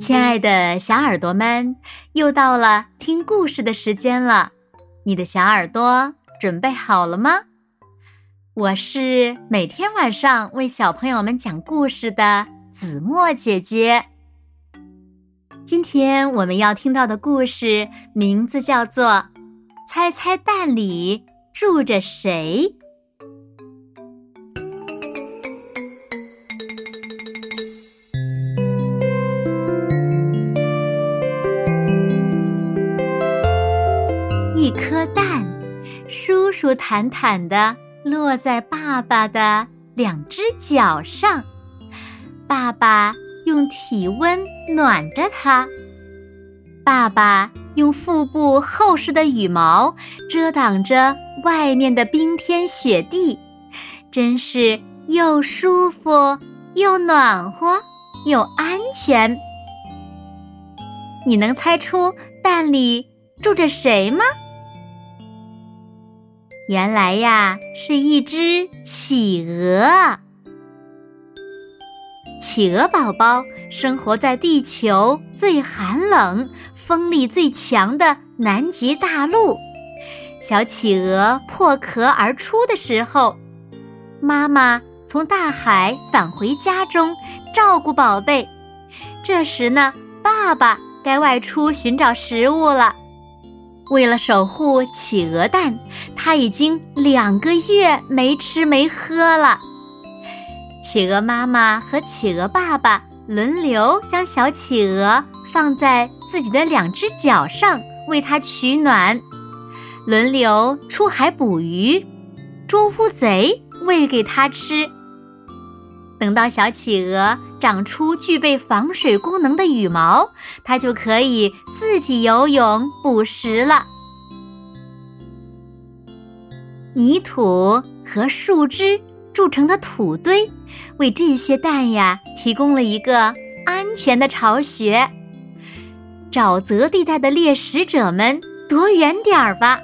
亲爱的小耳朵们，又到了听故事的时间了，你的小耳朵准备好了吗？我是每天晚上为小朋友们讲故事的子墨姐姐。今天我们要听到的故事名字叫做《猜猜蛋里住着谁》。舒坦坦的。落在爸爸的两只脚上，爸爸用体温暖着它。爸爸用腹部厚实的羽毛遮挡着外面的冰天雪地，真是又舒服又暖和又安全。你能猜出蛋里住着谁吗？原来呀，是一只企鹅。企鹅宝宝生活在地球最寒冷、风力最强的南极大陆。小企鹅破壳而出的时候，妈妈从大海返回家中照顾宝贝。这时呢，爸爸该外出寻找食物了。为了守护企鹅蛋，他已经两个月没吃没喝了。企鹅妈妈和企鹅爸爸轮流将小企鹅放在自己的两只脚上，为它取暖；轮流出海捕鱼，捉乌贼喂给它吃。等到小企鹅长出具备防水功能的羽毛，它就可以自己游泳捕食了。泥土和树枝筑成的土堆，为这些蛋呀提供了一个安全的巢穴。沼泽地带的猎食者们，躲远点儿吧！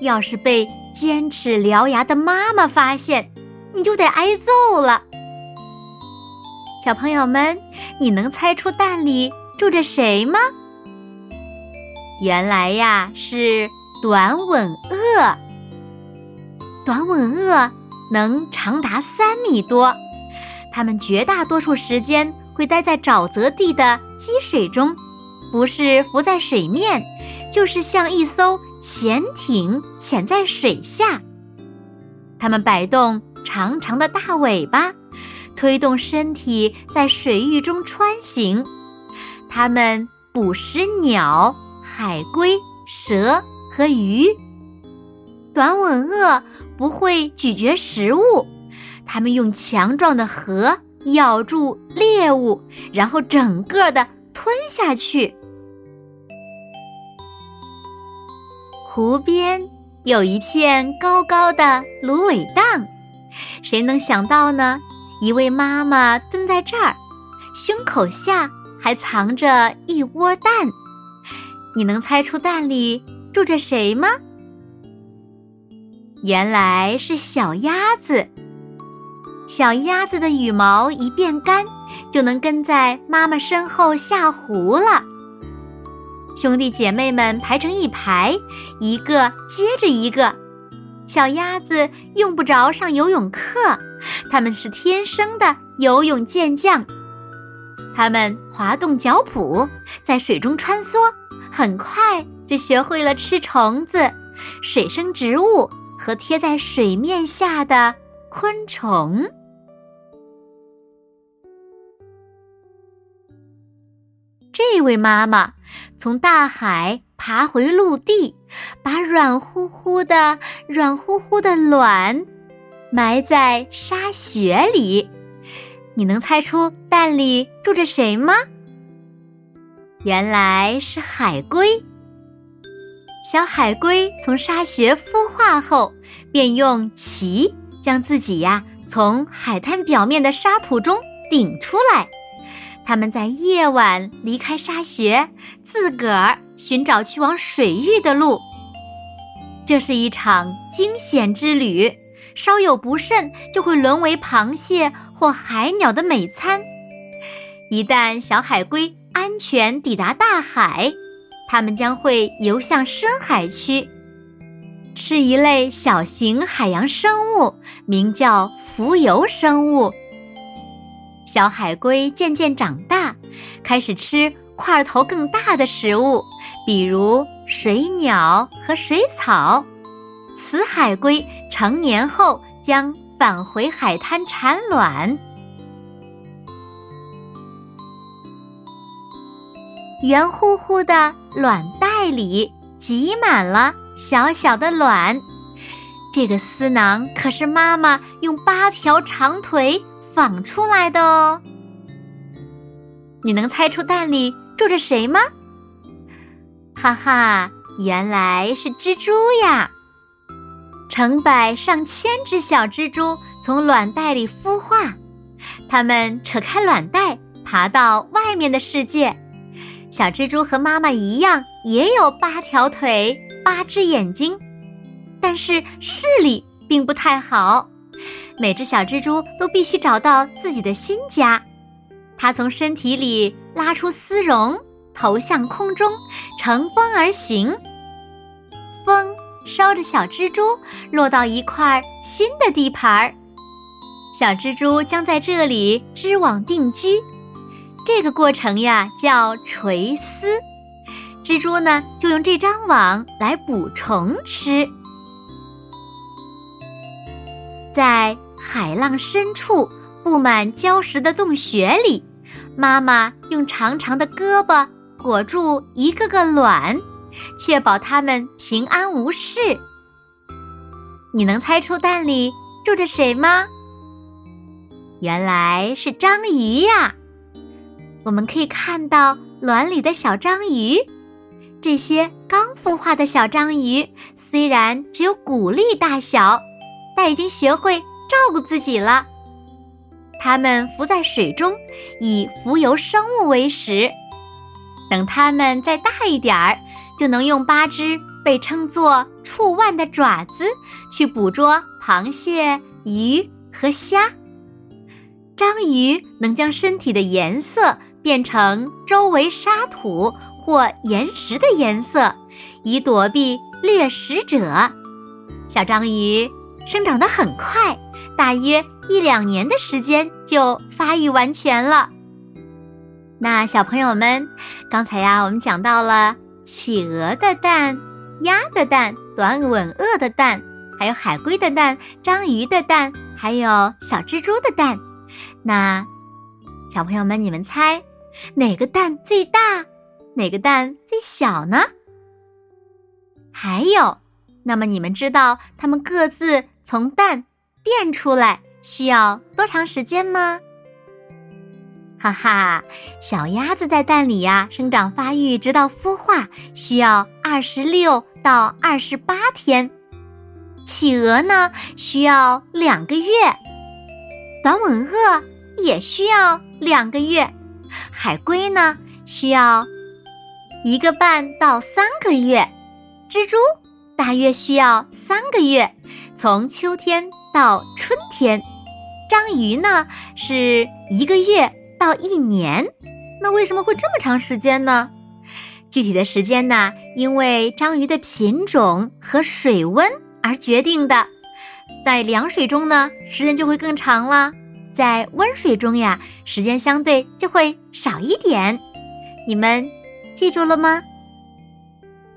要是被尖齿獠牙的妈妈发现，你就得挨揍了。小朋友们，你能猜出蛋里住着谁吗？原来呀，是短吻鳄。短吻鳄能长达三米多，它们绝大多数时间会待在沼泽地的积水中，不是浮在水面，就是像一艘潜艇潜在水下。它们摆动长长的大尾巴。推动身体在水域中穿行，它们捕食鸟、海龟、蛇和鱼。短吻鳄不会咀嚼食物，它们用强壮的颌咬住猎物，然后整个的吞下去。湖边有一片高高的芦苇荡，谁能想到呢？一位妈妈蹲在这儿，胸口下还藏着一窝蛋。你能猜出蛋里住着谁吗？原来是小鸭子。小鸭子的羽毛一变干，就能跟在妈妈身后下湖了。兄弟姐妹们排成一排，一个接着一个。小鸭子用不着上游泳课，它们是天生的游泳健将。它们滑动脚蹼，在水中穿梭，很快就学会了吃虫子、水生植物和贴在水面下的昆虫。这位妈妈从大海。爬回陆地，把软乎乎的、软乎乎的卵埋在沙穴里。你能猜出蛋里住着谁吗？原来是海龟。小海龟从沙穴孵化后，便用鳍将自己呀从海滩表面的沙土中顶出来。他们在夜晚离开沙穴，自个儿寻找去往水域的路。这是一场惊险之旅，稍有不慎就会沦为螃蟹或海鸟的美餐。一旦小海龟安全抵达大海，它们将会游向深海区，是一类小型海洋生物，名叫浮游生物。小海龟渐渐长大，开始吃块头更大的食物，比如水鸟和水草。雌海龟成年后将返回海滩产卵。圆乎乎的卵袋里挤满了小小的卵，这个丝囊可是妈妈用八条长腿纺出来的哦。你能猜出蛋里住着谁吗？哈哈，原来是蜘蛛呀！成百上千只小蜘蛛从卵袋里孵化，它们扯开卵袋，爬到外面的世界。小蜘蛛和妈妈一样，也有八条腿、八只眼睛，但是视力并不太好。每只小蜘蛛都必须找到自己的新家。它从身体里拉出丝绒，投向空中，乘风而行。风。烧着小蜘蛛落到一块新的地盘儿，小蜘蛛将在这里织网定居。这个过程呀叫垂丝，蜘蛛呢就用这张网来捕虫吃。在海浪深处布满礁石的洞穴里，妈妈用长长的胳膊裹住一个个卵。确保它们平安无事。你能猜出蛋里住着谁吗？原来是章鱼呀！我们可以看到卵里的小章鱼。这些刚孵化的小章鱼虽然只有谷粒大小，但已经学会照顾自己了。它们浮在水中，以浮游生物为食。等它们再大一点儿。就能用八只被称作触腕的爪子去捕捉螃蟹、鱼和虾。章鱼能将身体的颜色变成周围沙土或岩石的颜色，以躲避掠食者。小章鱼生长得很快，大约一两年的时间就发育完全了。那小朋友们，刚才呀，我们讲到了。企鹅的蛋、鸭的蛋、短吻鳄的蛋，还有海龟的蛋、章鱼的蛋，还有小蜘蛛的蛋。那小朋友们，你们猜哪个蛋最大，哪个蛋最小呢？还有，那么你们知道它们各自从蛋变出来需要多长时间吗？哈哈，小鸭子在蛋里呀，生长发育直到孵化需要二十六到二十八天。企鹅呢，需要两个月；短吻鳄也需要两个月；海龟呢，需要一个半到三个月；蜘蛛大约需要三个月，从秋天到春天；章鱼呢，是一个月。到一年，那为什么会这么长时间呢？具体的时间呢？因为章鱼的品种和水温而决定的。在凉水中呢，时间就会更长了；在温水中呀，时间相对就会少一点。你们记住了吗？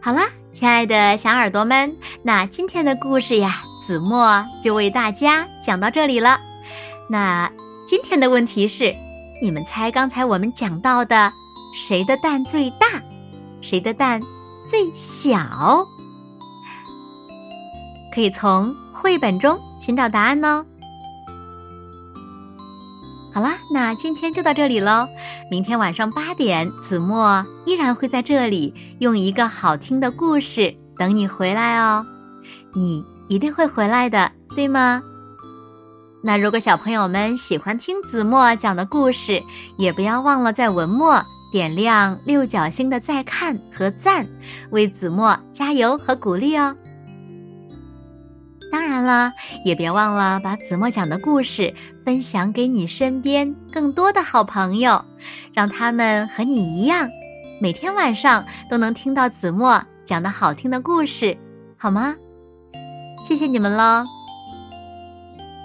好啦，亲爱的小耳朵们，那今天的故事呀，子墨就为大家讲到这里了。那今天的问题是。你们猜，刚才我们讲到的，谁的蛋最大，谁的蛋最小？可以从绘本中寻找答案哦。好啦，那今天就到这里喽。明天晚上八点，子墨依然会在这里，用一个好听的故事等你回来哦。你一定会回来的，对吗？那如果小朋友们喜欢听子墨讲的故事，也不要忘了在文末点亮六角星的再看和赞，为子墨加油和鼓励哦。当然了，也别忘了把子墨讲的故事分享给你身边更多的好朋友，让他们和你一样，每天晚上都能听到子墨讲的好听的故事，好吗？谢谢你们喽。